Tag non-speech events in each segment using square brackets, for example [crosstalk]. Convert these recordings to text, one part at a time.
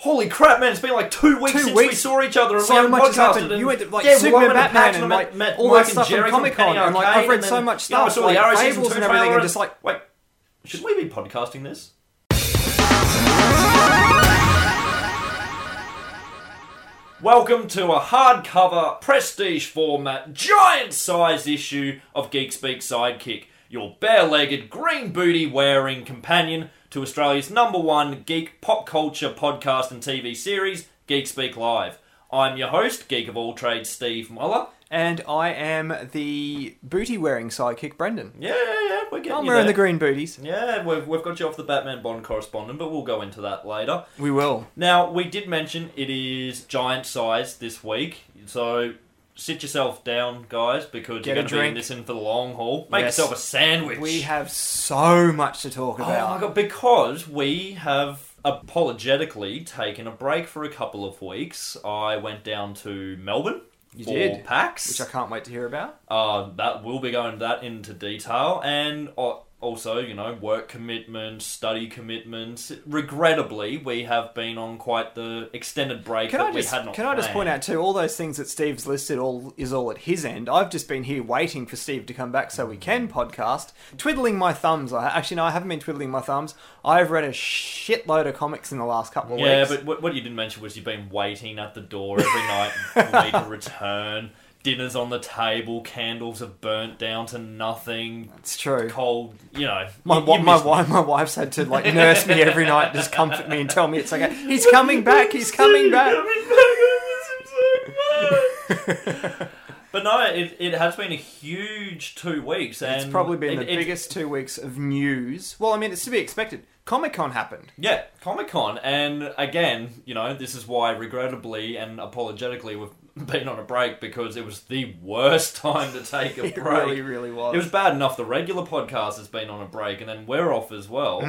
Holy crap, man! It's been like two weeks Two since we saw each other and So we haven't much has happened. And, You went to, like, yeah, Superman, we Batman, PAX and, like, met, all Mike that stuff Jerry from Comic-Con, Penny and, like, I've read and so then, much you know, I saw the Arrow season Fables and everything, trailer and just, like- wait, should we be podcasting this? Welcome to a hardcover prestige format giant size issue of Geek Speak Sidekick, your bare-legged green booty wearing companion to Australia's number one geek pop culture podcast and TV series, Geek Speak Live. I'm your host, Geek of All Trades, Steve Muller. And I am the booty wearing sidekick, Brendan. Yeah, yeah, yeah, we're getting I'm you wearing there. the green booties. Yeah, we've, we've got you off the Batman Bond correspondent, but we'll go into that later. We will. Now, we did mention it is giant size this week, so sit yourself down, guys, because Get you're a going to be in drink. this in for the long haul. Make Yes. yourself a sandwich. We have so much to talk Oh about. my god, because we have apologetically taken a break for a couple of weeks. I went down to Melbourne You for did. PAX. Which I can't wait to hear about. Uh, that will be going that into detail, and uh, also, you know, work commitments, study commitments. Regrettably, we have been on quite the extended break Can that I we just had not. can I just point out too all those things that Steve's listed all is all at his end. I've just been here waiting for Steve to come back so we can mm. podcast, twiddling my thumbs. I actually no, I haven't been twiddling my thumbs. I've read a shitload of comics in the last couple of Yeah, weeks. Yeah, but what, what you didn't mention was you've been waiting at the door every night for me to [laughs] return. Dinner's on the table, candles have burnt down to nothing. it's true. Cold, you know. My, you- you my wife, my wife's had to like nurse me every night, just comfort me and tell me it's okay. [laughs] He's coming back. He's coming back. [laughs] but no, it, it has been a huge two weeks, and It's probably been it- the it- biggest two weeks of news. Well, I mean, it's to be expected. Comic Con happened. Yeah, Comic Con, and again, you know, this is why, regrettably and apologetically, we've been on a break because it was the worst time to take a [laughs] It break. really, really was. It was bad enough the regular podcast has been on a break, and then we're off as well.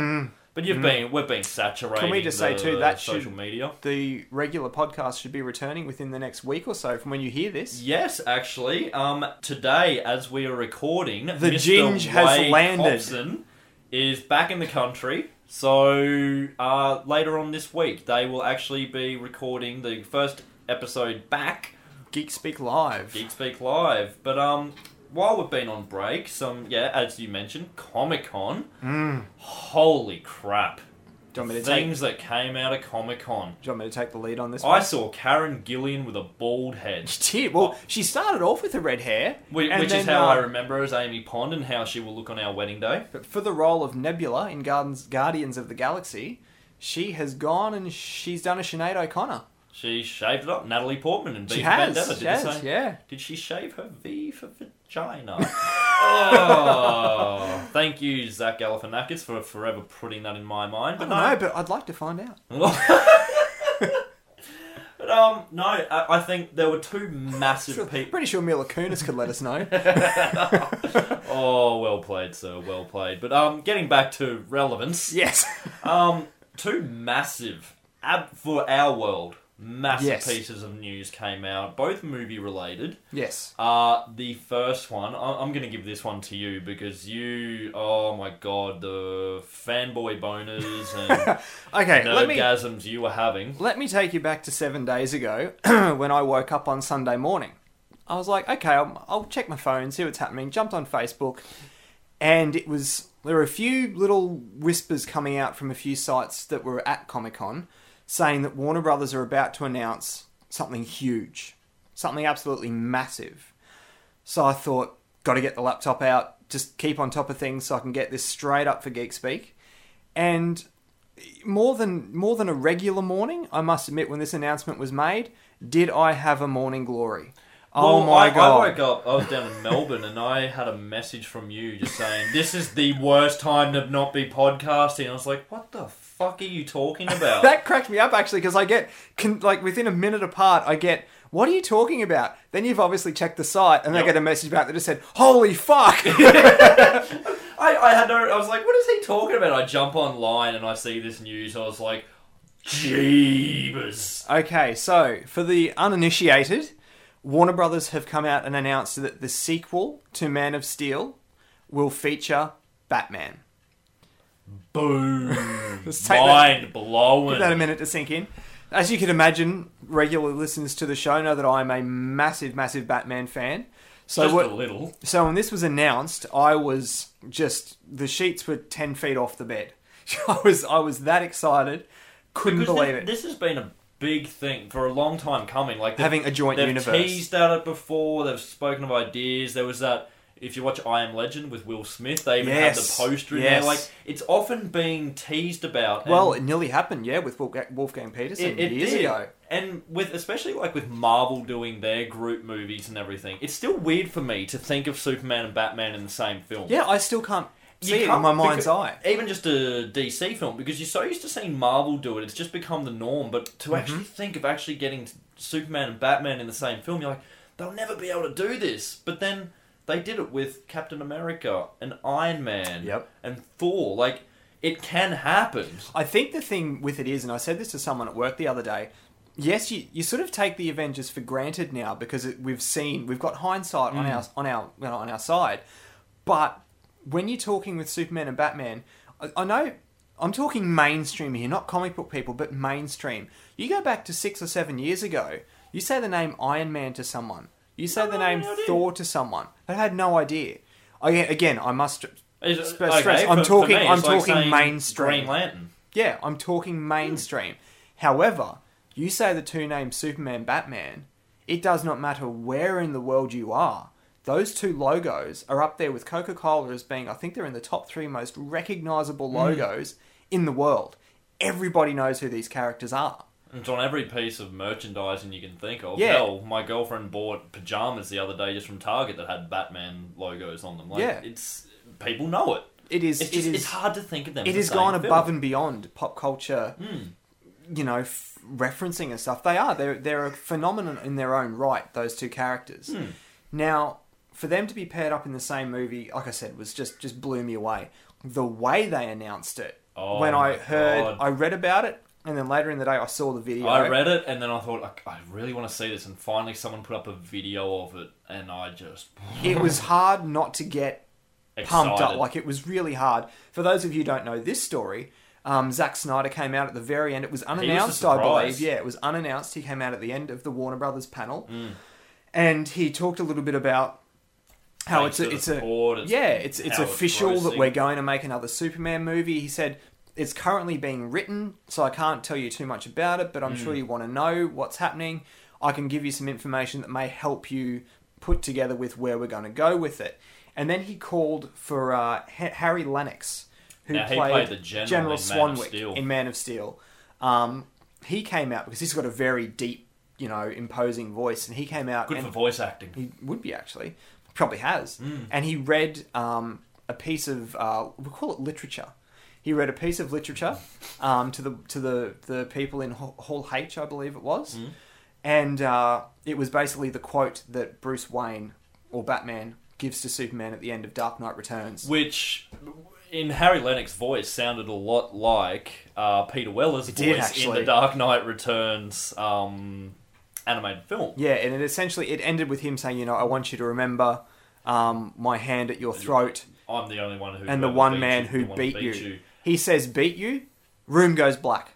But you've been, we've been saturating. Mm. Can we just say, too, that social should- media? the regular podcast should be returning within the next week or so from when you hear this. Yes, actually. Um, today, as we are recording, The Mr. Ginge has Wade landed. Hobson is back in the country. So uh, later on this week, they will actually be recording the first episode back, Geek Speak Live. Geek Speak Live. But um, while we've been on break, some yeah, as you mentioned, Comic Con. Mm. Holy crap! Do you want me to take? Things that came out of Comic Con. Do you want me to take the lead on this I one? saw Karen Gillan with a bald head. [laughs] She did. Well, she started off with the red hair, Which, which is then, how I uh, remember her as Amy Pond and how she will look on our wedding day. But for the role of Nebula in Guardians of the Galaxy, she has gone and she's done a Sinead O'Connor. She shaved it up. Natalie Portman and V She for has. Vendetta. Did she you has, say? yeah. Did she shave her V for vagina? [laughs] oh, thank you, Zach Galifianakis, for forever putting that in my mind. I But don't no, know, but I'd like to find out. [laughs] but um, no. I, I think there were two massive people. Pretty sure Mila Kunis could let us know. [laughs] Oh, well played, sir. Well played. But um, getting back to relevance. yes. Um, two massive, ab- for our world, massive Yes. pieces of news came out, both movie related. yes. Uh, the first one, I- I'm going to give this one to you because you, oh my god, the fanboy boners [laughs] and Okay, let me nerdgasms you were having. let me take you back to seven days ago [clears throat] when I woke up on Sunday morning. I was like, okay, I'll, I'll check my phone, see what's happening. Jumped on Facebook, and it was there were a few little whispers coming out from a few sites that were at Comic Con saying that Warner Brothers are about to announce something huge, something absolutely massive. So I thought, got to get the laptop out, just keep on top of things so I can get this straight up for Geek Speak. And more than more than a regular morning, I must admit, when this announcement was made, did I have a morning glory? Oh Well, my I, god! I woke up, I was down in Melbourne, and I had a message from you just saying, This is the worst time to not be podcasting. I was like, What the fuck are you talking [laughs] about? that cracked me up actually because I get con- like within a minute apart, I get. What are you talking about? Then you've obviously checked the site, and I Yep. get a message back that just said, "Holy fuck!" [laughs] I, I had no. I was like, "What is he talking about?" I jump online and I see this news. I was like, "Jeebus!" Okay, so for the uninitiated, Warner Brothers have come out and announced that the sequel to Man of Steel will feature Batman. Boom! [laughs] Let's take that- Mind blowing. Give that a minute to sink in. As you can imagine, regular listeners to the show know that I'm a massive, massive Batman fan. So Just what, a little. So when this was announced, I was just the sheets were ten feet off the bed. [laughs] I was I was that excited, couldn't Because believe thi- it. This has been a big thing for a long time coming. Like Having a joint they've universe. teased at it before. They've spoken of ideas. There was that. If you watch I Am Legend with Will Smith, they even Yes, had the poster in yes. there. Like it's often being teased about. Well, it nearly happened, yeah, with Wolfgang, Wolfgang Petersen it, it years did. ago. And with especially like with Marvel doing their group movies and everything, it's still weird for me to think of Superman and Batman in the same film. Yeah, I still can't You see it in my mind's eye. Even just a DC film, because you're so used to seeing Marvel do it, it's just become the norm. But Mm-hmm. to actually think of actually getting Superman and Batman in the same film, you're like, they'll never be able to do this. But then they did it with Captain America and Iron Man Yep. and Thor. Like, it can happen. I think the thing with it is, and I said this to someone at work the other day. Yes, you, you sort of take the Avengers for granted now because it, we've seen we've got hindsight on Mm. our on our you know, on our side. But when you're talking with Superman and Batman, I, I know I'm talking mainstream here, not comic book people, but mainstream. You go back to six or seven years ago. You say the name Iron Man to someone. You say the name Thor to someone. They had no idea. Again, again I must It's- Stress- stress. I'm for- for talking- me, I'm it's like talking saying mainstream. Green Lantern. Yeah, I'm talking mainstream. However, you say the two names Superman, Batman, it does not matter where in the world you are. Those two logos are up there with Coca Cola as being, I think they're in the top three most recognizable hmm. logos in the world. Everybody knows who these characters are. It's on every piece of merchandising you can think of. Yeah. Hell, my girlfriend bought pajamas the other day just from Target that had Batman logos on them. Like, Yeah. it's people know it. It is. It's just it is. it's hard to think of them. it has gone film. above and beyond pop culture. Hmm. You know, f- referencing and stuff. They are. They're they're a phenomenon in their own right. Those two characters. Hmm. Now, for them to be paired up in the same movie, like I said, was just just blew me away. The way they announced it. Oh when I heard, God. I read about it, and then later in the day, I saw the video. I read it and then I thought, like, I really want to see this. And finally, someone put up a video of it, and I just [laughs] it was hard not to get pumped up. Like it was really hard. For those of you who don't know this story, um, Zack Snyder came out at the very end. It was unannounced, I believe. Yeah, it was unannounced. He came out at the end of the Warner Brothers panel, Mm. and he talked a little bit about how Thanks it's a, it's a yeah, it's it's how it's official that we're going to make another Superman movie. He said it's currently being written, so I can't tell you too much about it, but I'm Mm. sure you want to know what's happening. I can give you some information that may help you put together with where we're going to go with it. And then he called for uh, Ha- Harry Lennix, who Now, played, general in Man Swanwick Steel. in Man of Steel. Um, he came out because he's got a very deep, you know, imposing voice, and he came out good for voice acting. he would be actually, probably has. Mm. And he read um, a piece of uh, we call it literature. He read a piece of literature um, to the to the the people in Hall H, I believe it was, Mm. and uh, it was basically the quote that Bruce Wayne or Batman gives to Superman at the end of Dark Knight Returns. which in Harry Lennix's voice sounded a lot like uh, Peter Weller's It voice did, in the Dark Knight Returns um, animated film. Yeah, and it essentially it ended with him saying, you know, I want you to remember um, my hand at your throat. I'm the only one who and the one man who beat you. He says beat you, room goes black.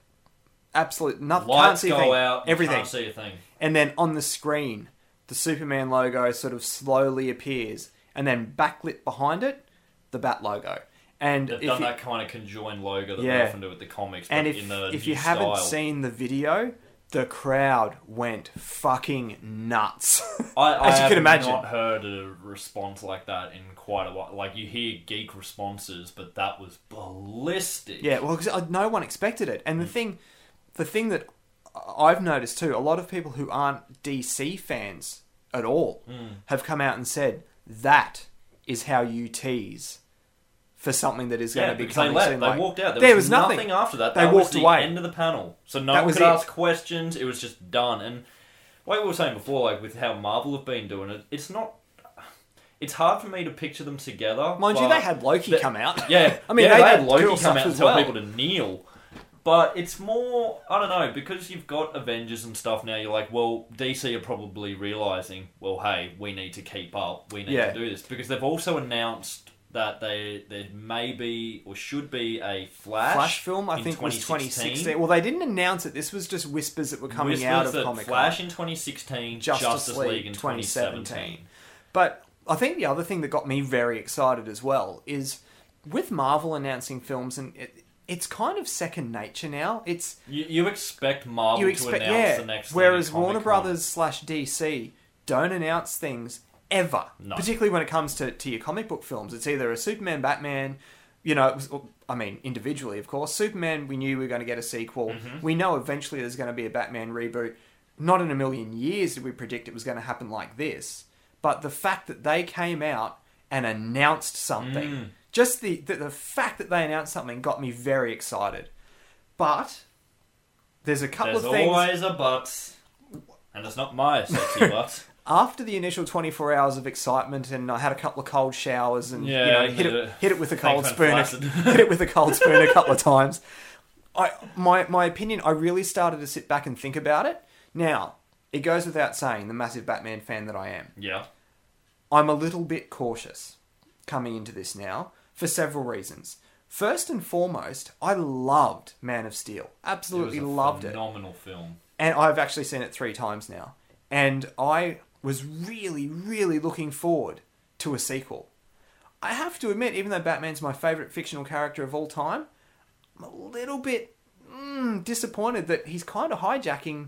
Absolute nothing. can't Lights see a go thing. out. you Everything. Can't see a thing. And then on the screen, the Superman logo sort of slowly appears, and then backlit behind it, the Bat logo. And They've if done you, that kind of conjoined logo that Yeah. they often do with the comics, but and if in the if new you haven't style. seen the video, the crowd went fucking nuts. I, I [laughs] as you can imagine. I've not heard a response like that in quite a while. Like you hear geek responses, but that was ballistic. Yeah, well, 'cause, uh, no one expected it, Mm. and the thing, the thing that I've noticed too, a lot of people who aren't DC fans at all Mm. have come out and said that is how you tease for something that is going to be because they coming left. soon. They like- walked out. There, there was, was nothing. nothing. after that. They That was walked the away. end of the panel. So no That one was could it. ask questions. It was just done. And like we were saying before, like with how Marvel have been doing it, it's not. It's hard for me to picture them together. Mind you, they had Loki come out. Yeah, [laughs] I mean, yeah, they they, had Loki come out and tell well. people to kneel. But it's more, I don't know, because you've got Avengers and stuff now. You're like, well, DC are probably realizing, well, hey, we need to keep up. We need Yeah. to do this because they've also announced that they there may be or should be a Flash Flash film, I in think, was 2016. 2016. Well, they didn't announce it. This was just whispers that were coming Whispers out of Comic Flash in 2016, Justice Justice, League League in 2017. But I think the other thing that got me very excited as well is with Marvel announcing films, and it, it's kind of second nature now. It's You, you expect Marvel you to announce yeah. the next. Whereas Warner. Brothers slash DC don't announce things ever, No. particularly when it comes to, to your comic book films. It's either a Superman, Batman. You know, it was, I mean, individually, of course. Superman, we knew we were going to get a sequel. Mm-hmm. We know eventually there's going to be a Batman reboot. Not in a million years did we predict it was going to happen like this. But the fact that they came out and announced something, Mm. just the, the the fact that they announced something got me very excited. But there's a couple There's of things There's always a but, and it's not my sexy [laughs] but. After the initial 24 hours of excitement and I had a couple of cold showers and Yeah, you know hit it, it. [laughs] hit it with a cold spoon hit it with a cold spoon a couple of times I my my opinion I really started to sit back and think about it now it goes without saying the massive Batman fan that I am Yeah. I'm a little bit cautious coming into this now for several reasons first and foremost I loved Man of Steel absolutely it loved it phenomenal film. and I've actually seen it three times now. And I was really, really looking forward to a sequel. I have to admit, even though Batman's my favourite fictional character of all time, I'm a little bit mm, disappointed that he's kind of hijacking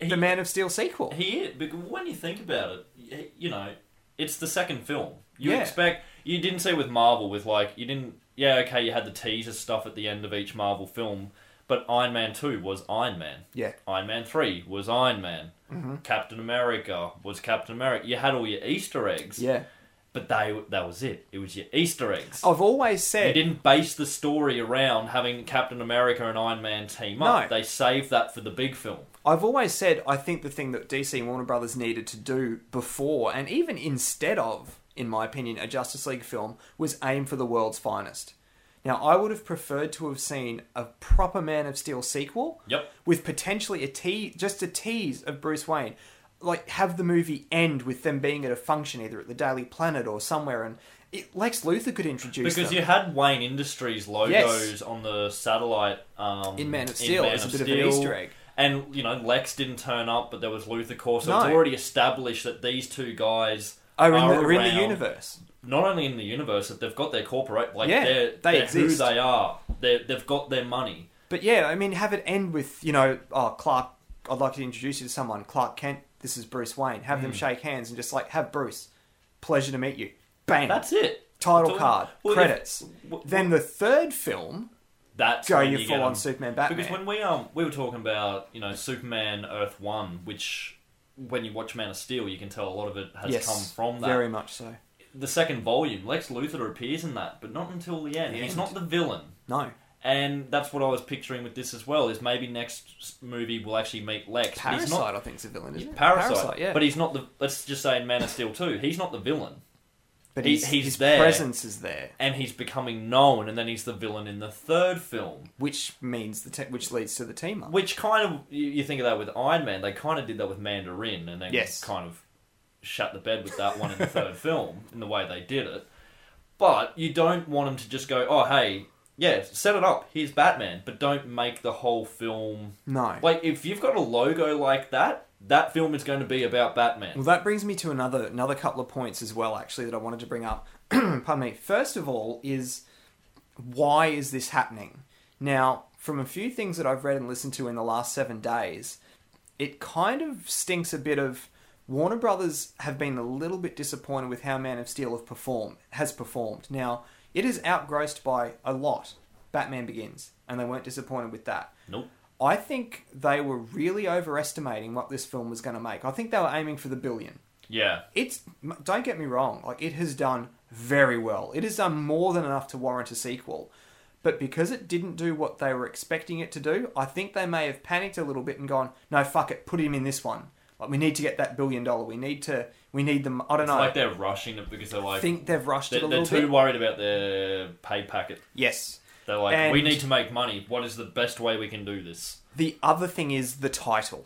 He- the Man of Steel sequel. He is, because when you think about it, you know, it's the second film. You Yeah. expect you didn't see with Marvel with like you didn't. Yeah, okay, you had the teaser stuff at the end of each Marvel film, but Iron Man two was Iron Man. yeah, Iron Man three was Iron Man. Mm-hmm. Captain America was Captain America. You had all your Easter eggs, yeah. but they that was it. It was your Easter eggs. I've always said You didn't base the story around having Captain America and Iron Man team up. No. They saved that for the big film. I've always said I think the thing that DC and Warner Brothers needed to do before, and even instead of, in my opinion, a Justice League film, was aim for the world's finest. Now, I would have preferred to have seen a proper Man of Steel sequel Yep. with potentially a te- just a tease of Bruce Wayne. Like, have the movie end with them being at a function either at the Daily Planet or somewhere, and it, Lex Luthor could introduce Because them. you had Wayne Industries logos Yes. on the satellite um, In Man of Steel, Man it's a bit of an Steel. Easter egg. And you know, Lex didn't turn up, but there was Luthor Core, so No. it's already established that these two guys Are in, the, are are in the around. universe. Not only in the universe, that they've got their corporate, like Yeah, they're, they they're who exist. they are. They're, they've got their money. But yeah, I mean, have it end with you know, oh Clark, I'd like to introduce you to someone, Clark Kent. This is Bruce Wayne. Have Hmm. them shake hands and just like have Bruce. Pleasure to meet you. Bang. That's it. Title So- card. well, if- credits. w- then the third film, That's go when you full get on 'em. Superman Batman. Because when we um we were talking about you know Superman Earth One, which when you watch Man of Steel, you can tell a lot of it has yes, come from that. very much so. The second volume, Lex Luthor appears in that, but not until the end. The He's end. not the villain, No, and that's what I was picturing with this as well. Is maybe next movie we'll actually meet Lex. Parasite. he's not I think is a villain, isn't it? Parasite, yeah. but he's not the. Let's just say in Man of Steel too, he's not the villain, but he- he's, he's his there. presence is there, and he's becoming known, and then he's the villain in the third film. which means the te- which leads to the team up. Which kind of you, you think of that with Iron Man? They kind of did that with Mandarin, and then Yes. kind of shut the bed with that one in the third [laughs] film in the way they did it. But you don't want them to just go, "Oh, hey, yeah, set it up. Here's Batman," but don't make the whole film No. like if you've got a logo like that. That film is going to be about Batman. Well, that brings me to another another couple of points as well, actually, that I wanted to bring up. [clears throat] Pardon me. First of all, is why is this happening? Now, from a few things that I've read and listened to in the last seven days, it kind of stinks a bit of Warner Brothers have been a little bit disappointed with how Man of Steel have performed has performed. Now, it is outgrossed by a lot. Batman Begins, and they weren't disappointed with that. Nope. I think they were really overestimating what this film was going to make. I think they were aiming for the billion. Yeah. It's don't get me wrong, like it has done very well. It has done more than enough to warrant a sequel. But because it didn't do what they were expecting it to do, I think they may have panicked a little bit and gone, "No, fuck it, put him in this one. Like we need to get that billion dollar. We need to. We need them. I don't It's know. like they're rushing it because they're like. I think they've rushed it they're, a they're too bit. worried about their pay packet. Yes. They're like, And- we need to make money. What is the best way we can do this? The other thing is the title.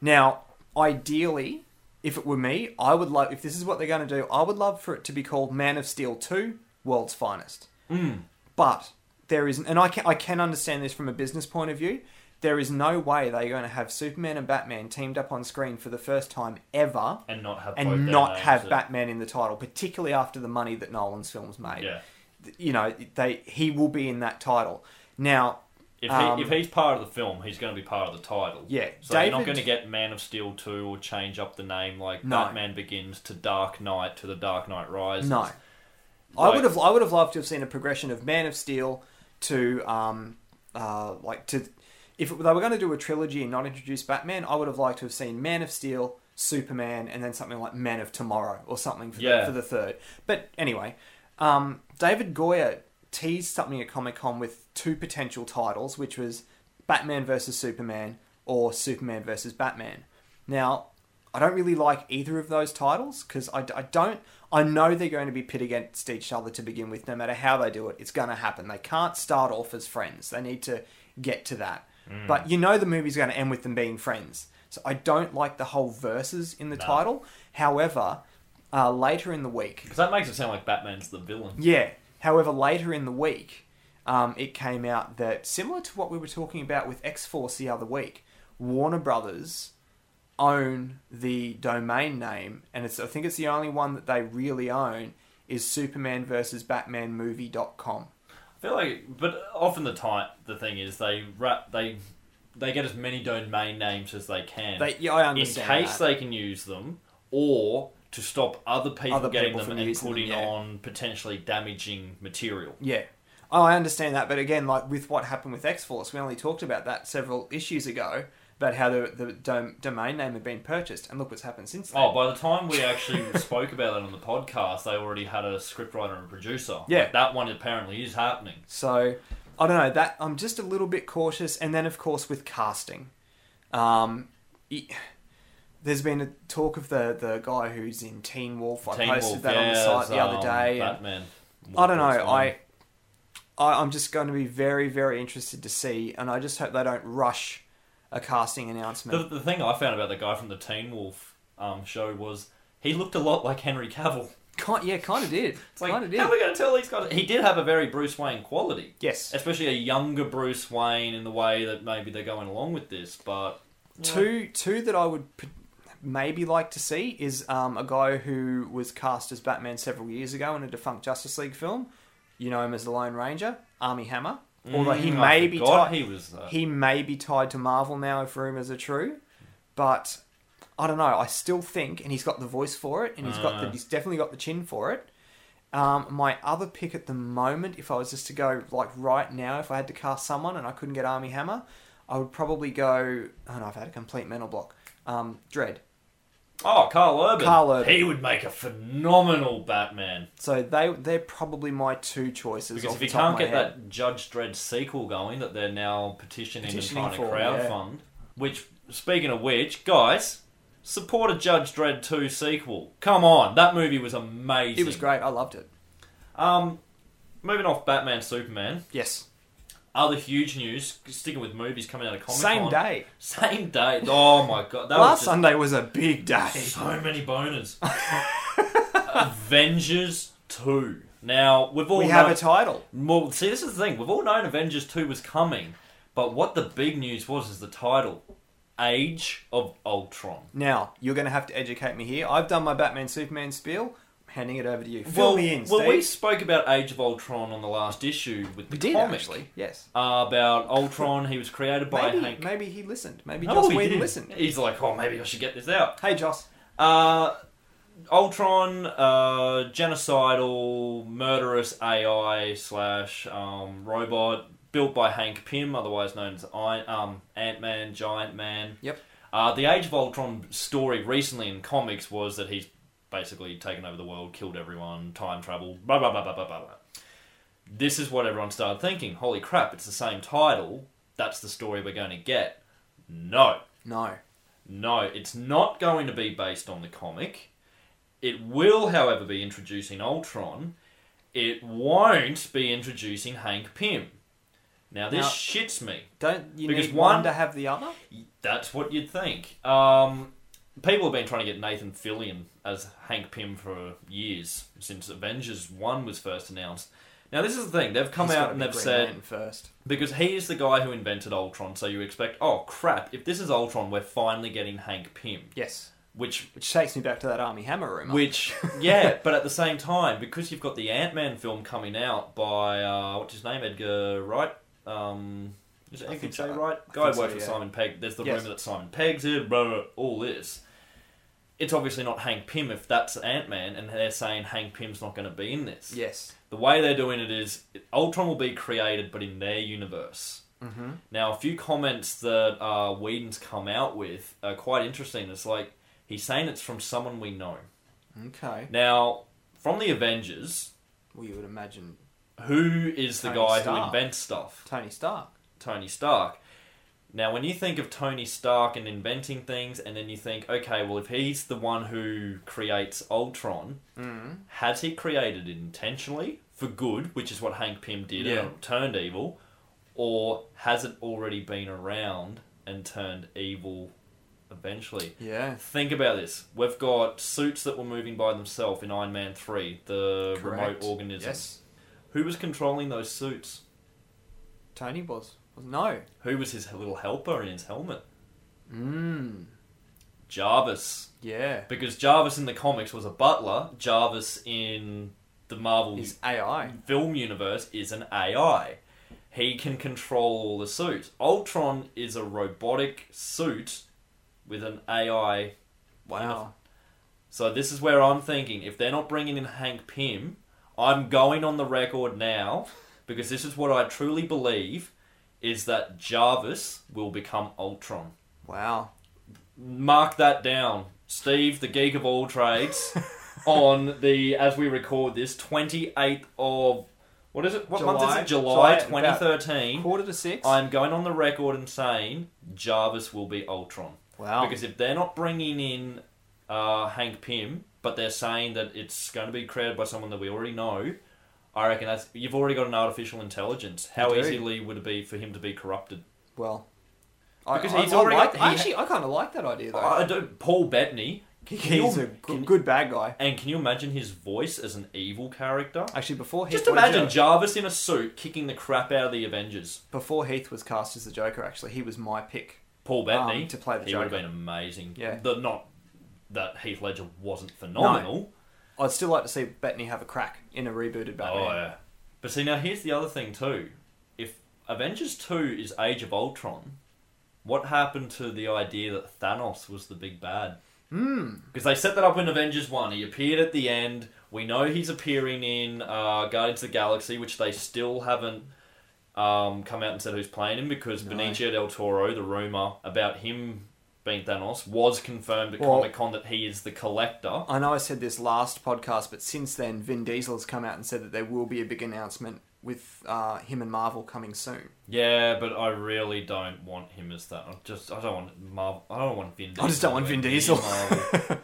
Now, ideally, if it were me, I would love if this is what they're going to do. I would love for it to be called Man of Steel Two: world's finest. Mm. But there isn't, and I can I can understand this from a business point of view. There is no way they're going to have Superman and Batman teamed up on screen for the first time ever, And not have both and their not names have Batman in the title, particularly after the money that Nolan's films made. Yeah. You know, they he will be in that title. Now, If, Um, if he's part of the film, he's going to be part of the title. Yeah, So you're not David- going to get Man of Steel 2 or change up the name like No. Batman Begins to Dark Knight to the Dark Knight Rises. no, I Like- would have I would have loved to have seen a progression of Man of Steel to um uh like to if they were going to do a trilogy and not introduce Batman, I would have liked to have seen Man of Steel, Superman, and then something like Man of Tomorrow or something for, Yeah. the, for the third. But anyway, um, David Goyer teased something at Comic Con with two potential titles, which was Batman versus Superman or Superman versus Batman. Now, I don't really like either of those titles because I, I don't. I know they're going to be pit against each other to begin with. No matter how they do it, it's going to happen. They can't start off as friends. They need to get to that. But you know the movie's going to end with them being friends. So I don't like the whole verses in the No. title. However, uh, later in the week, Because that makes it sound like Batman's the villain. yeah. However, later in the week, um, it came out that similar to what we were talking about with X Force the other week, Warner Brothers own the domain name, and it's I think it's the only one that they really own is Superman versus Batman movie.com. I feel like, but often the time the thing is they wrap they they get as many domain names as they can They, yeah, I understand. in case that. they can use them, or to stop other people Other getting people them and using them, putting yeah. on potentially damaging material. Yeah. Oh, I understand that, but again, like with what happened with X Force, we only talked about that several issues ago about how the the dom- domain name had been purchased, and look what's happened since then. Oh, by the time we actually [laughs] spoke about it on the podcast, they already had a scriptwriter and producer. Yeah. Like, that one apparently is happening. So I don't know that I'm just a little bit cautious, and then of course with casting, um, y- there's been a talk of the the guy who's in Teen Wolf. I Teen posted Wolf, that on the site the there's, other um, day. Batman. I don't know. I, I I'm just going to be very very interested to see, and I just hope they don't rush a casting announcement. The, the thing I found about the guy from the Teen Wolf um, show was he looked a lot like Henry Cavill. Kind, yeah, kind of did. It's like, kind of did. how are we going to tell these guys? He did have a very Bruce Wayne quality, Yes. especially a younger Bruce Wayne in the way that maybe they're going along with this. But Two two that I would p- maybe like to see is um, a guy who was cast as Batman several years ago in a defunct Justice League film. You know him as the Lone Ranger, Armie Hammer. Although he Mm, may be tied, he was. Uh, he may be tied to Marvel now if rumors are true, but I don't know. I still think, and he's got the voice for it, and he's got the, Uh. he's definitely got the chin for it. Um, my other pick at the moment, if I was just to go like right now, if I had to cast someone and I couldn't get Armie Hammer, I would probably go. Oh no, I've had a complete mental block. Um, Dredd. Oh, Karl Urban. Karl Urban. He would make a phenomenal Batman. So they they're probably my two choices. Because off if the you top can't get head. that Judge Dredd sequel going that they're now petitioning, Petitioning and trying for, to yeah. crowdfund, which, speaking of which, guys, support a Judge Dredd 2 sequel. Come on, that movie was amazing. it was great. I loved it. Um, moving off Batman, Superman, Yes. Other huge news, sticking with movies coming out of Comic Same day. Same day. Oh my god, that Last was just Sunday was a big day. so many boners. [laughs] Avengers 2. Now, we've all We have known- a title. Well, see, this is the thing. We've all known Avengers 2 was coming, but what the big news was is the title Age of Ultron. Now, you're going to have to educate me here. I've done my Batman Superman spiel. Handing it over to you. Fill well, me in, well, Steve. we spoke about Age of Ultron on the last issue with the We did, comic. actually. Yes. Uh, about Ultron, he was created by Maybe, Hank. maybe he listened. Maybe Joss he Whedon did. listened. He's like, oh, maybe I should get this out. Hey, Joss. Uh, Ultron, uh, genocidal, murderous AI slash um, robot, built by Hank Pym, otherwise known as I, um, Ant Man, Giant Man. Yep. Uh, the Age of Ultron story recently in comics was that he's basically taken over the world, killed everyone, time travel, blah blah blah blah blah blah. blah. This is what everyone started thinking. Holy crap! It's the same title. That's the story we're going to get. No. No. No, it's not going to be based on the comic. It will, however, be introducing Ultron. It won't be introducing Hank Pym. Now, this Now- shits me. Don't you Because need one- one to have the other? That's what you'd think. Um, people have been trying to get Nathan Fillion as Hank Pym for years since Avengers One was first announced. Now this is the thing they've come He's out and they've Green said first. because he is the guy who invented Ultron, so you expect oh crap if this is Ultron we're finally getting Hank Pym, Yes, which which takes me back to that Armie Hammer rumor. which [laughs] yeah, but at the same time because you've got the Ant Man film coming out by uh, what's his name Edgar Wright. Um, is it Edgar J. Wright? Guy so, worked for yeah. Simon Pegg. There's the Yes. rumor that Simon Pegg's it, blah, blah, all this. It's obviously not Hank Pym if that's Ant Man, and they're saying Hank Pym's not going to be in this. yes, The way they're doing it is Ultron will be created, but in their universe. mm-hmm. Now, a few comments that uh, Whedon's come out with are quite interesting. It's like he's saying it's from someone we know. okay. Now, from the Avengers, Well, you would imagine who is the Tony guy who Stark. invents stuff? Tony Stark. Tony Stark. Now, when you think of Tony Stark and inventing things, and then you think, okay, well, if he's the one who creates Ultron, Mm. has he created it intentionally for good, which is what Hank Pym did Yeah. and turned evil, or has it already been around and turned evil eventually? Yeah, Think about this. We've got suits that were moving by themselves in Iron Man 3, the correct. remote organism. Yes, Who was controlling those suits? Tony was. No. Who was his little helper in his helmet? Mm. Jarvis. Yeah. Because Jarvis in the comics was a butler, Jarvis in the Marvel He's AI. film universe is an AI. He can control all the suits. Ultron is a robotic suit with an AI. Wow. So this is where I'm thinking if they're not bringing in Hank Pym, I'm going on the record now because this is what I truly believe is that Jarvis will become Ultron. Wow. Mark that down. Steve, the geek of all trades, [laughs] on the as we record this 28th of what is it? What month is it? July July, about 2013. Quarter to six. I'm going on the record and saying Jarvis will be Ultron. wow. Because if they're not bringing in uh, Hank Pym, but they're saying that it's going to be created by someone that we already know, I reckon that's you've already got an artificial intelligence. How easily would it be for him to be corrupted? well. Because I, he's I already like- got- he- actually, I kind of like that idea though. I don't. Paul Bettany. You- He's a can- good, good bad guy. And can you imagine his voice as an evil character? Actually, before Heath, Just imagine Jarvis in a suit kicking the crap out of the Avengers. before Heath was cast as the Joker. Actually, he was my pick. Paul Bettany Um, to play the he would have been amazing. Yeah. The, not that Heath Ledger wasn't phenomenal. I'd still like to see Bettany have a crack in a rebooted Batman. Oh yeah. But see now here's the other thing too. If Avengers two is Age of Ultron, what happened to the idea that Thanos was the big bad? Hmm. Because they set that up in Avengers 1. He appeared at the end. We know he's appearing in uh, Guardians of the Galaxy, which they still haven't um, come out and said who's playing him because. Benicio del Toro, the rumour about him being Thanos, was confirmed at Well- Comic Con that he is the collector. I know I said this last podcast, but since then, Vin Diesel has come out and said that there will be a big announcement with uh, him and Marvel coming soon. Yeah, but I really don't want him as that. I just I don't want Marvel. I don't want Vin. Diesel. I just don't want Vin anywhere near Diesel. Marvel.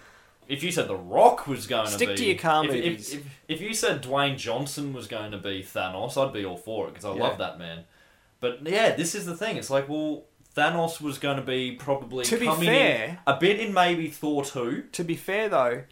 if you said The Rock was going to Stick be, to your car if, if- movies. If, if, you said Dwayne Johnson was going to be Thanos, I'd be all for it because I Yeah. love that man. But yeah, this is the thing. It's like, well, Thanos was going to be probably To be coming fair- in a bit in maybe Thor two. To be fair, though,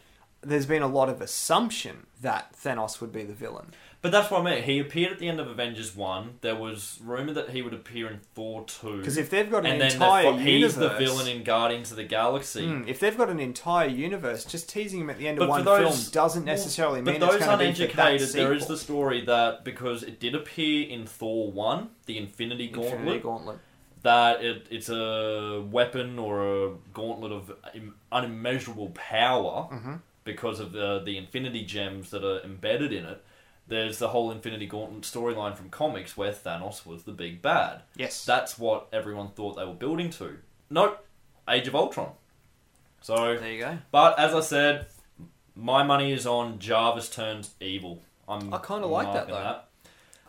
there's been a lot of assumption that Thanos would be the villain. But that's what I meant. He appeared at the end of Avengers one. There was rumor that he would appear in Thor two. Because if they've got an and then entire the, universe, he's the villain in Guardians of the Galaxy. Hmm, if they've got an entire universe, just teasing him at the end But of for one those- film doesn't necessarily But mean those it's going to be for that uneducated, there is sequel. the story that because it did appear in Thor one, the Infinity Gauntlet, Infinity Gauntlet. That it, it's a weapon or a gauntlet of im- unimmeasurable power Mhm. because of the the Infinity gems that are embedded in it. There's the whole Infinity Gauntlet storyline from comics where Thanos was the big bad. Yes. That's what everyone thought they were building to. Nope, Age of Ultron. So there you go. but as I said, my money is on Jarvis turns evil. I'm I kinda like that, though.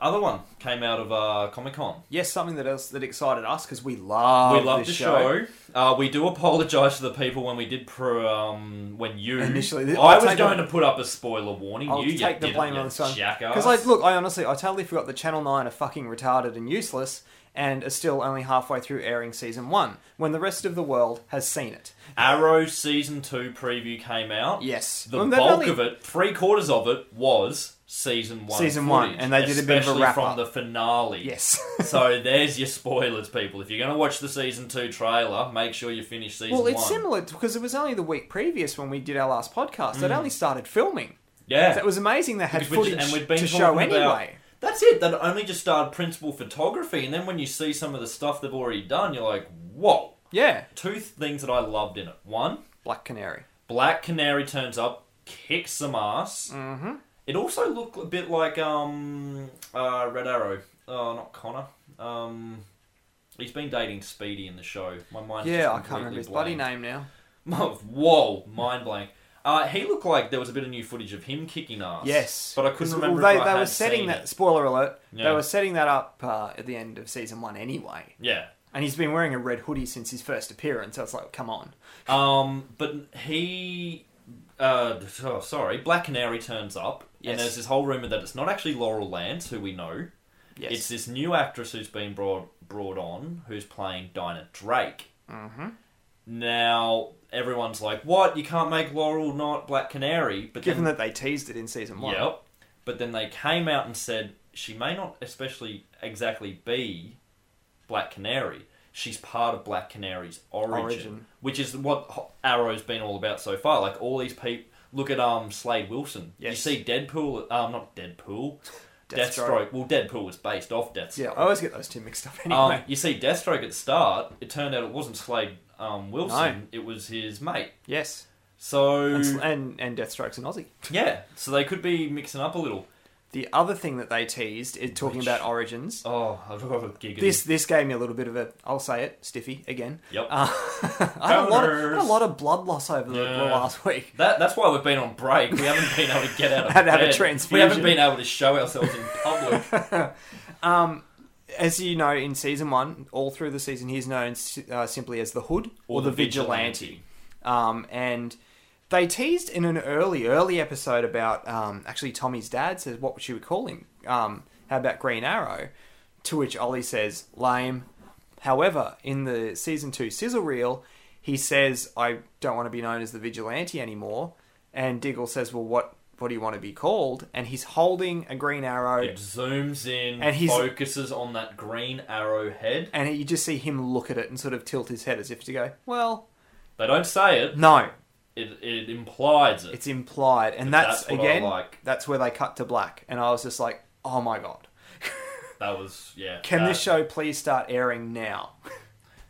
Other one came out of uh, Comic Con. Yes, something that else that excited us because we love we love this the show. Uh, we do apologise to the people when we did pro, um, when you Initially, I was going the- to put up a spoiler warning. I'll you, you take the blame on this one. Because like, look, I honestly, I totally forgot that Channel Nine are fucking retarded and useless, and are still only halfway through airing season one, when the rest of the world has seen it. Arrow season two preview came out. Yes. The Well, they've bulk only- of it, three quarters of it, was season one. Season one, footage, and they did a bit of a especially wrap from up. the finale. Yes. [laughs] so there's your spoilers, people. If you're going to watch the season two trailer, make sure you finish season one. well, it's one. similar because it was only the week previous when we did our last podcast. They'd only started filming. Yeah, it was amazing they had Mm. Footage and we'd been to talking show about- anyway. That's it. That only just started principal photography, and then when you see some of the stuff they've already done, you're like, whoa. Yeah. Two things that I loved in it. One, Black Canary. Black Canary turns up, kicks some ass. Mm-hmm. It also looked a bit like um uh, Red Arrow. Oh, not Connor. Um, he's been dating Speedy in the show. My mind. Yeah, I can't remember his bloody name now. [laughs] Whoa, mind blank. Uh, he looked like there was a bit of new footage of him kicking ass. Yes, but I couldn't Well, remember. They, I they had were setting that. It. Spoiler alert! Yeah. They were setting that up uh, at the end of season one anyway. Yeah. And he's been wearing a red hoodie since his first appearance. So it's like, come on. Um, but he, uh, oh, sorry, Black Canary turns up, Yes. and there's this whole rumor that it's not actually Laurel Lance, who we know. Yes. It's this new actress who's been brought brought on, who's playing Dinah Drake. hmm Now everyone's like, "What? You can't make Laurel not Black Canary?" But Given then, that they teased it in season one. yep. But then they came out and said she may not, especially exactly be Black Canary. She's part of Black Canary's origin, Origin. which is what Arrow's been all about so far. Like all these people, look at um Slade Wilson. Yes. You see Deadpool, um not Deadpool, [laughs] Deathstroke. Deathstroke. Well, Deadpool was based off Deathstroke. Yeah, I always get those two mixed up [laughs] Um, anyway. you see Deathstroke at the start. It turned out it wasn't Slade um, Wilson. It was his mate. yes. So And, and, and Deathstroke's an Aussie. yeah, so they could be mixing up a little. The other thing that they teased is talking Which- about origins. Oh, I've got a giggity. This this gave me a little bit of a I'll say it stiffy again. Yep. Uh, [laughs] I, had a lot of, had a lot of blood loss over the, the Yeah. last week. That, that's why we've been on break. We haven't been able to get out [laughs] of Had to have a bed. transfusion. We haven't been able to show ourselves in public. [laughs] Um, as you know, in season one, all through the season, he's known uh, simply as the Hood or, the, Vigilante. Um, and they teased in an early, early episode about um, actually Tommy's dad says, "What should we call him? Um, how about Green Arrow?" To which Ollie says, "Lame." However, in the season two sizzle reel, he says, "I don't want to be known as the Vigilante anymore." And Diggle says, "Well, what what do you want to be called?" And he's holding a Green Arrow, It zooms in, And he's- focuses on that green arrow head. and you just see him look at it and sort of tilt his head as if to go, "Well, They don't say it. no." It, it implies it. It's implied, and that's, That's again, like. that's where they cut to black, and I was just like, "Oh my god, [laughs] That was yeah. can that- this show please start airing now?" [laughs]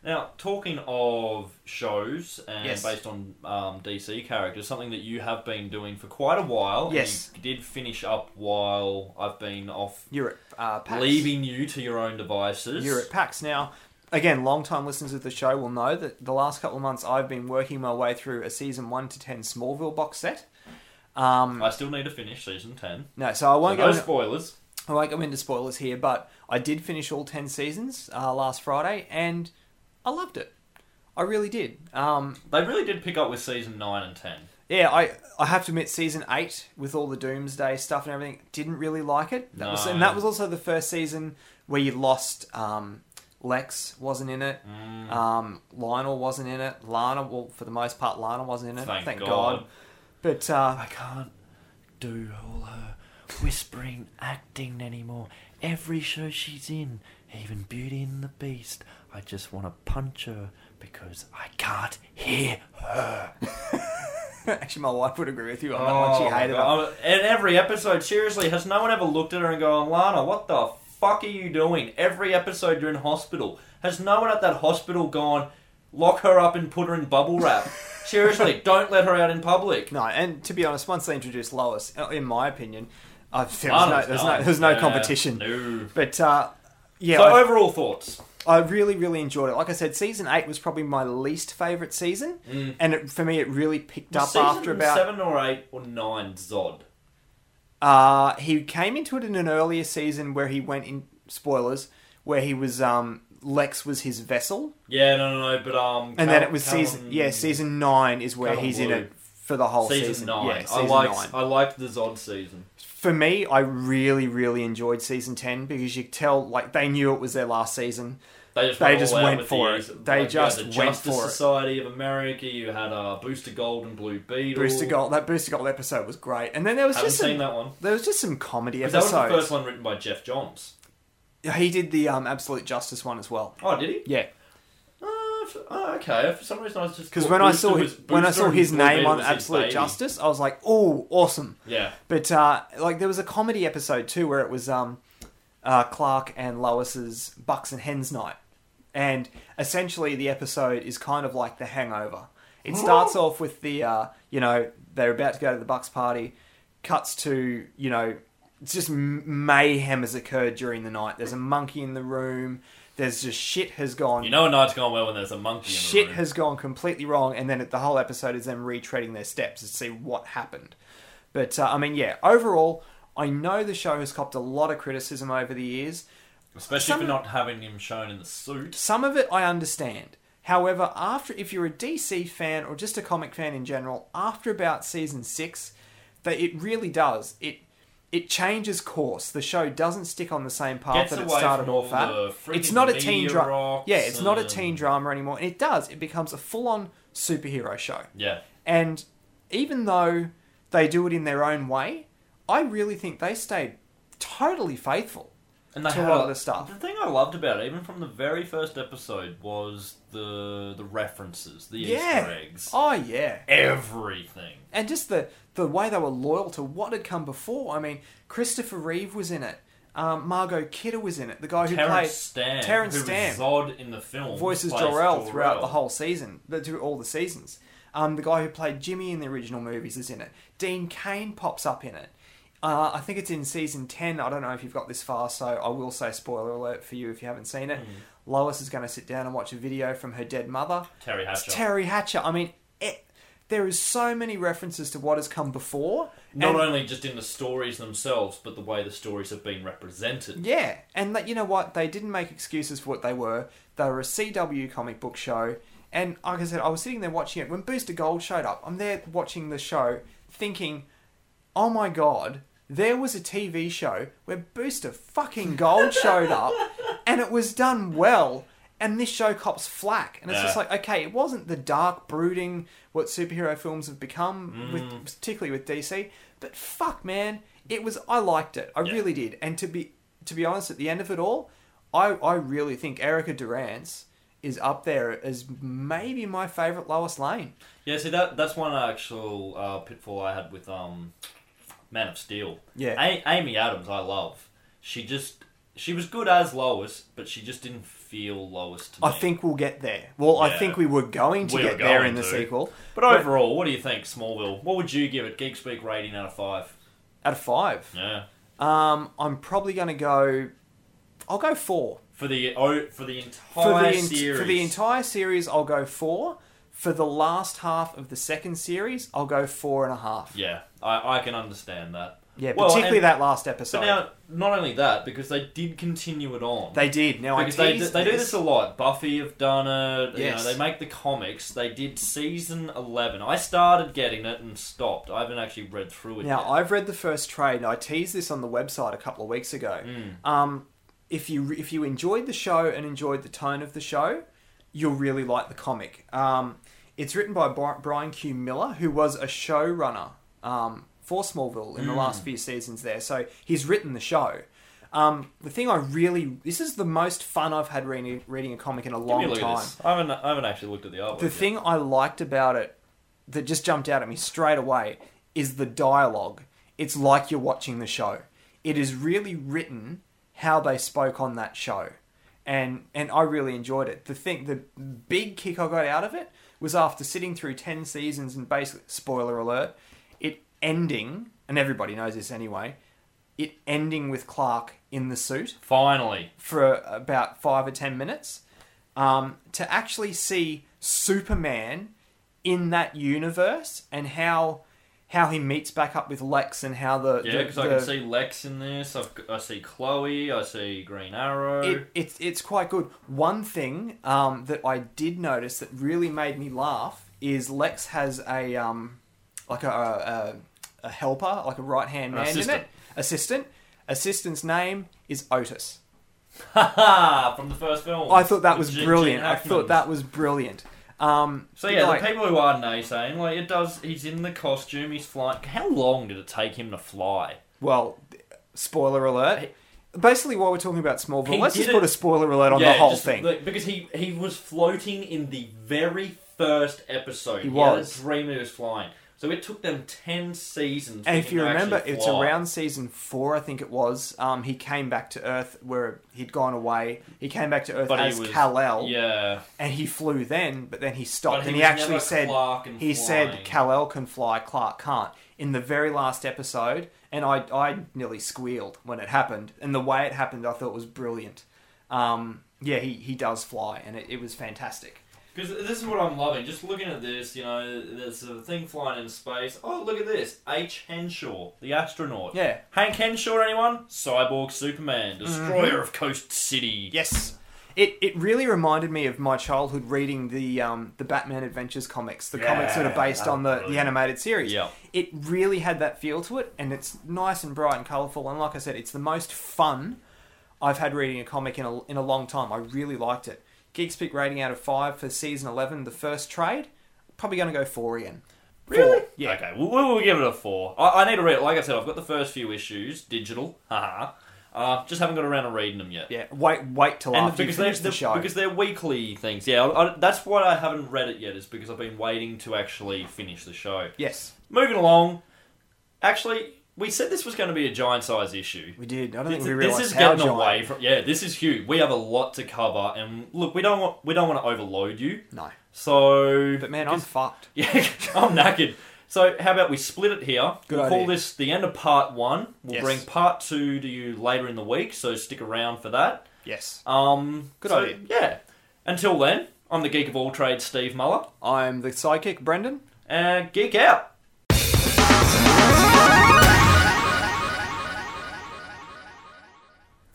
Now, talking of shows and Yes. based on um, DC characters, something that you have been doing for quite a while. and Yes. you did finish up while I've been off, You're at uh, PAX. leaving you to your own devices. You're at PAX now. Again, long-time listeners of the show will know that the last couple of months I've been working my way through a season one to ten Smallville box set. Um, I still need to finish season ten. no, so I won't no go. in- spoilers. I won't go into spoilers here, but I did finish all ten seasons uh, last Friday, and I loved it. I really did. Um, They really did pick up with season nine and ten. Yeah, I I have to admit, season eight with all the Doomsday stuff and everything, didn't really like it. That was, No. and that was also the first season where you lost. Um, Lex wasn't in it. Mm. Um, Lionel wasn't in it. Lana, well, for the most part, Lana wasn't in it. Thank God. God. But uh, I can't do all her whispering acting anymore. Every show she's in, even Beauty and the Beast, I just want to punch her because I can't hear her. [laughs] actually, my wife would agree with you on that one. She Oh my hated it. God. In every episode, seriously, has no one ever looked at her and gone, Lana, what the fuck are you doing? Every episode you're in hospital. Has no one at that hospital gone, lock her up and put her in bubble wrap? [laughs] seriously, don't let her out in public. No, and to be honest, once they introduced Lois, uh, in my opinion, I, there's, no, there's, no, done. there's no Yeah, competition. No. But uh, yeah, so, I- overall thoughts. I really, really enjoyed it. Like I said, season eight was probably my least favorite season, and it, for me, it really picked up Was season after about. seven or eight or nine Zod. Uh, he came into it in an earlier season where he went in spoilers, where he was um, Lex was his vessel, Yeah, no, no, no, but um, and Cal- then it was Callum- season yeah season nine is where Callum he's in it for the whole season, season. nine. Yeah, I season liked nine. I liked the Zod season. for me, I really, really enjoyed season ten because you could tell like they knew it was their last season. They just, They went just went for the- it. like, They you just the went Justice for it. Society of America. You had uh, Booster Gold and Blue Beetle. Booster Gold, that Booster Gold episode was great, and then there was Haven't just seen some, that one. there was just some comedy 'Cause That was the first one written by Geoff Johns. He did the um, Absolute Justice one as well. Oh, did he? Yeah, Uh, oh, okay. For some reason, I was just because thought when I saw his, when I saw his name on Absolute. Justice, I was like, "Oh, awesome!" Yeah. But uh, like there was a comedy episode too where it was um, uh, Clark and Lois's Bucks and Hens night, and essentially the episode is kind of like The Hangover. It starts [gasps] off with the uh, you know they're about to go to the Bucks party, cuts to you know it's just mayhem has occurred during the night. There's a monkey in the room. There's just shit has gone. You know a night's gone well when there's a monkey in the shit room. has gone completely wrong, and then it, the whole episode is them retreading their steps to see what happened. But uh, I mean, yeah, overall, I know the show has copped a lot of criticism over the years. Especially some- for not having him shown in the suit. Some of it I understand. However, after if you're a DC fan or just a comic fan in general, after about season six, that it really does it. It changes course. The show doesn't stick on the same path Gets that it started off at. It's not a teen drama. Yeah, it's not a teen drama anymore. And it does. It becomes a full-on superhero show. Yeah. And even though they do it in their own way, I really think they stayed totally faithful. And they To a had lot of the stuff. The thing I loved about it, even from the very first episode, was the the references, the Yeah. Easter eggs, Oh yeah. everything. And just the the way they were loyal to what had come before. I mean, Christopher Reeve was in it. Um, Margot Kidder was in it. The guy who Terence played Stamp, Terence who Stamp. was Zod in the film, voices Jor-El throughout the whole season, through all the seasons. Um, the guy who played Jimmy in the original movies is in it. Dean Cain pops up in it. Uh, I think it's in season 10. I don't know if you've got this far, so I will say spoiler alert for you if you haven't seen it. Hmm. Lois is going to sit down and watch a video from her dead mother. Teri It's Hatcher. Teri Hatcher. I mean, it, there is so many references to what has come before. Not and- only just in the stories themselves, but the way the stories have been represented. Yeah, and that you know what? They didn't make excuses for what they were. They were a CW comic book show, and like I said, I was sitting there watching it when Booster Gold showed up. I'm there watching the show, thinking, "Oh my god." There was a TV show where Booster fucking Gold showed up, and it was done well. And this show cops flack, and it's just like, okay, it wasn't the dark, brooding what superhero films have become, with, Mm. particularly with DC. But fuck, man, it was. I liked it. I Yeah. really did. And to be to be honest, at the end of it all, I I really think Erica Durance is up there as maybe my favorite Lois Lane. Yeah, see that that's one actual uh, pitfall I had with um, Man of Steel. Yeah. A- Amy Adams, I love. She just she was good as Lois, but she just didn't feel Lois to me. I think we'll get there. Well, I think we were going to We get there in the to. sequel. But overall, what do you think, Smallville? What would you give it? Geek Speak rating out of five. Out of five, Yeah. um, I'm probably going to go. I'll go four For the oh, for the entire for the series. for the entire series. I'll go four. For the last half of the second series, I'll go four and a half. Yeah, I, I can understand that. Yeah, Well, particularly and- that last episode. But now, not only that, because they did continue it on. they did. Now because I they, teased they do this. a lot. Buffy have done it. Yes. You know, they make the comics. They did season eleven. I started getting it and stopped. I haven't actually read through it Now, yet. I've read the first trade. and I teased this on the website a couple of weeks ago. Mm. Um, if you if you enjoyed the show and enjoyed the tone of the show, you'll really like the comic. Um, it's written by Brian Q. Miller, who was a showrunner um, for Smallville in the Mm. last few seasons there. So he's written the show. Um, the thing I really this is the most fun I've had reading reading a comic in a long a time. I haven't, I haven't actually looked at the artwork. The yet. thing I liked about it that just jumped out at me straight away is the dialogue. It's like you're watching the show. It is really written how they spoke on that show. And and I really enjoyed it. The thing the big kick I got out of it was after sitting through 10 seasons and basically spoiler alert, it ending and everybody knows this anyway, it ending with Clark in the suit finally. for about five or ten minutes um, to actually see Superman in that universe and how how he meets back up with Lex and how the Yeah, because I can see Lex in this. I've, I see Chloe. I see Green Arrow. it, it's it's quite good. One thing um, that I did notice that really made me laugh is Lex has a um, like a, a, a helper, like a right hand An man in assistant. it, assistant. Assistant's name is Otis. Haha, from the first film. I thought that was Gene- brilliant. I thought that was brilliant. Um, So yeah, like- the people who are naysaying, like it does. He's in the costume. He's flying. How long did it take him to fly? Well, spoiler alert. Basically, while we're talking about Smallville, let's just put a spoiler alert on Yeah, the whole just, thing. like, because he he was floating in the very first episode. He He, was. had a dream he was flying. So it took them ten seasons. and if you remember, it's around season four, I think it was. Um, he came back to Earth where he'd gone away. He came back to Earth But as was- Kal-El, Yeah, and he flew then. But then he stopped, But and he he actually said Clark and he said flying. Kal-El can fly, Clark can't. In the very last episode, and I I nearly squealed when it happened, and the way it happened, I thought was brilliant. Um, yeah, he, he does fly, and it, it was fantastic. Because this is what I'm loving. Just looking at this, you know, there's a thing flying in space. Oh, look at this, H. Henshaw, the astronaut. Yeah. Hank Henshaw, anyone? Cyborg Superman, destroyer Mm-hmm. of Coast City. Yes. It, it really reminded me of my childhood reading the um, the Batman Adventures comics, the comics that are based on the, the animated series. Yeah. It really had that feel to it, and it's nice and bright and colourful. And like I said, it's the most fun I've had reading a comic in a, in a long time. I really liked it. Geek Speak rating out of five for season eleven, the first trade. Probably going to go four again. Really? Four, Yeah. Okay, we'll, we'll give it a four. I, I need to read it. Like I said, I've got the first few issues, digital. Haha. Uh, just haven't got around to reading them yet. Yeah. Wait wait till And after because they're, finish the show. because they're weekly things. Yeah, I, I, that's why I haven't read it yet. Is because I've been waiting to actually finish the show. yes, Moving along. Actually, we said this was going to be a giant size issue. we did. I don't This, think we this is how getting giant. away from. Yeah, this is huge. We have a lot to cover, and look, we don't want we don't want to overload you. No, So, but man, I'm fucked. [laughs] Yeah, I'm knackered. So how about we split it here? Good we'll idea. call this the end of part one. We'll Yes. bring part two to you later in the week, so stick around for that. Yes. Um, Good so, idea. Yeah. Until then, I'm the geek of all trades, Steve Muller. I'm the psychic, Brendan. And geek out.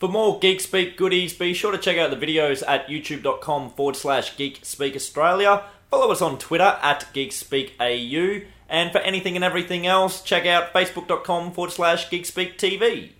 For more Geek Speak goodies, be sure to check out the videos at youtube.com forward slash Geek Speak Australia. Follow us on Twitter at Geek Speak AU. And for anything and everything else, check out facebook.com forward slash Geek Speak TV.